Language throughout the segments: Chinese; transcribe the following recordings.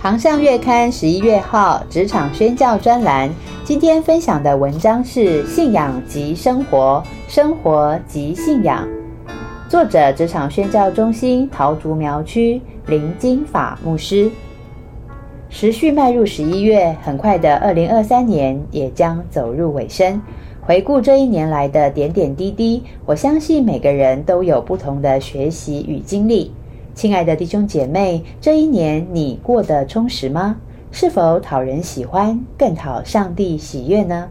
航向月刊十一月号职场宣教专栏，今天分享的文章是《信仰及生活，生活及信仰》，作者职场宣教中心桃竹苗区林金法牧师。时序迈入十一月，很快的二零二三年也将走入尾声。回顾这一年来的点点滴滴，我相信每个人都有不同的学习与经历。亲爱的弟兄姐妹，这一年你过得充实吗？是否讨人喜欢，更讨上帝喜悦呢？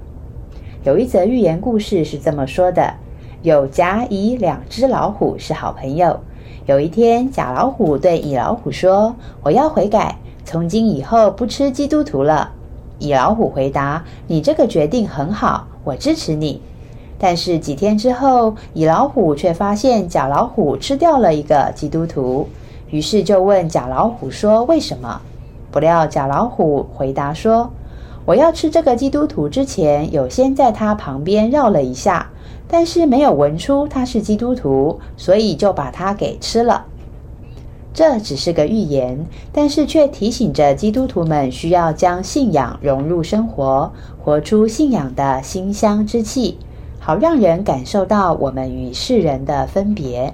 有一则寓言故事是这么说的：有甲、乙两只老虎是好朋友。有一天，甲老虎对乙老虎说：“我要悔改，从今以后不吃基督徒了。”乙老虎回答：“你这个决定很好，我支持你。”但是几天之后，乙老虎却发现甲老虎吃掉了一个基督徒，于是就问甲老虎说：“为什么？”不料甲老虎回答说：“我要吃这个基督徒之前，有先在他旁边绕了一下，但是没有闻出他是基督徒，所以就把他给吃了。”这只是个寓言，但是却提醒着基督徒们需要将信仰融入生活，活出信仰的馨香之气。好让人感受到我们与世人的分别。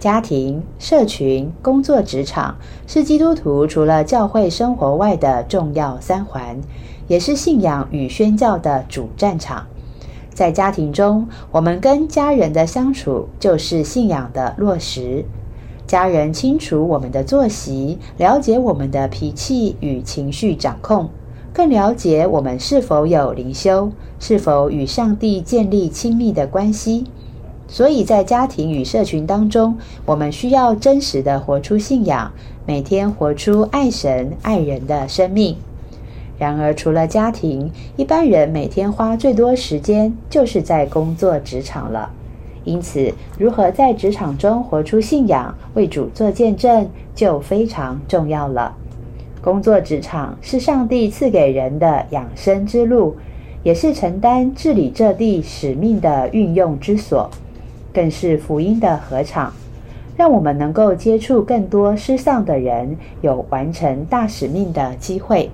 家庭、社群、工作、职场是基督徒除了教会生活外的重要三环，也是信仰与宣教的主战场。在家庭中，我们跟家人的相处就是信仰的落实。家人清楚我们的作息，了解我们的脾气与情绪掌控。更了解我们是否有灵修，是否与上帝建立亲密的关系。所以在家庭与社群当中，我们需要真实的活出信仰，每天活出爱神爱人的生命。然而，除了家庭，一般人每天花最多时间就是在工作职场了。因此，如何在职场中活出信仰，为主做见证，就非常重要了。工作职场是上帝赐给人的养生之路，也是承担治理这地使命的运用之所，更是福音的合场，让我们能够接触更多失丧的人，有完成大使命的机会。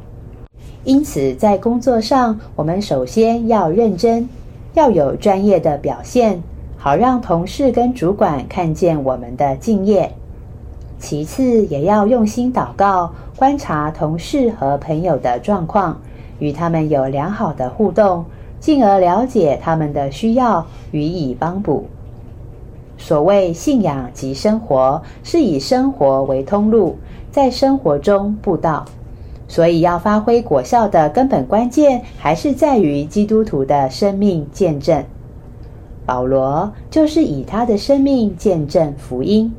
因此，在工作上，我们首先要认真，要有专业的表现，好让同事跟主管看见我们的敬业。其次，也要用心祷告，观察同事和朋友的状况，与他们有良好的互动，进而了解他们的需要，予以帮补。所谓信仰及生活，是以生活为通路，在生活中布道。所以，要发挥果效的根本关键，还是在于基督徒的生命见证。保罗就是以他的生命见证福音。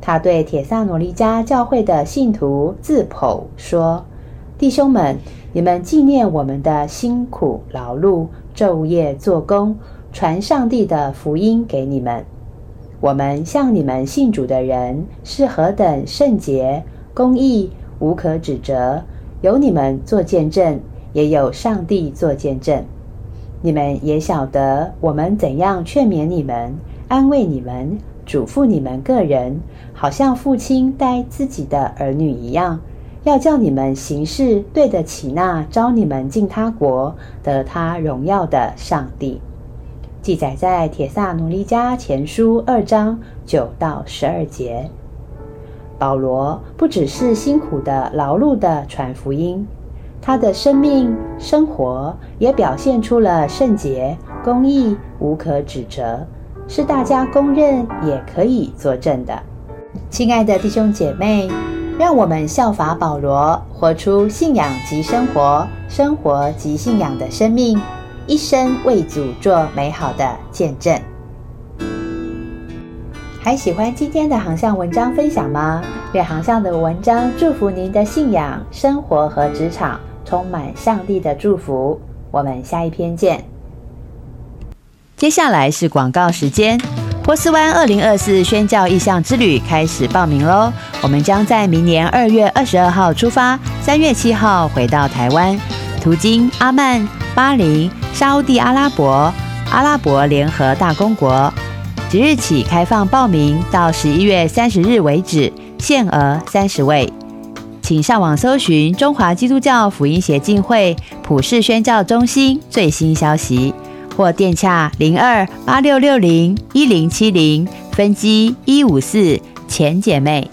他对铁萨罗尼迦教会的信徒自剖说：“弟兄们，你们纪念我们的辛苦劳碌，昼夜做工，传上帝的福音给你们。我们向你们信主的人是何等圣洁、公义、无可指责，有你们做见证，也有上帝做见证。你们也晓得我们怎样劝勉你们，安慰你们。”嘱咐你们个人，好像父亲待自己的儿女一样，要叫你们行事对得起那招你们进他国得他荣耀的上帝。记载在《铁萨奴利加前书》二章九到十二节。保罗不只是辛苦的劳碌的传福音，他的生命生活也表现出了圣洁、公义、无可指责。是大家公认也可以作证的，亲爱的弟兄姐妹，让我们效法保罗，活出信仰及生活、生活及信仰的生命，一生为主做美好的见证。还喜欢今天的航向文章分享吗？愿航向的文章祝福您的信仰、生活和职场。充满上帝的祝福。我们下一篇见。接下来是广告时间。波斯湾二零二四宣教意向之旅开始报名喽！我们将在明年二月二十二号出发，三月七号回到台湾，途经阿曼、巴林、沙地阿拉伯、阿拉伯联合大公国。即日起开放报名，到十一月三十日为止，限额三十位。请上网搜寻中华基督教福音协进会普世宣教中心最新消息。或电洽零二八六六零一零七零分机一五四前姐妹。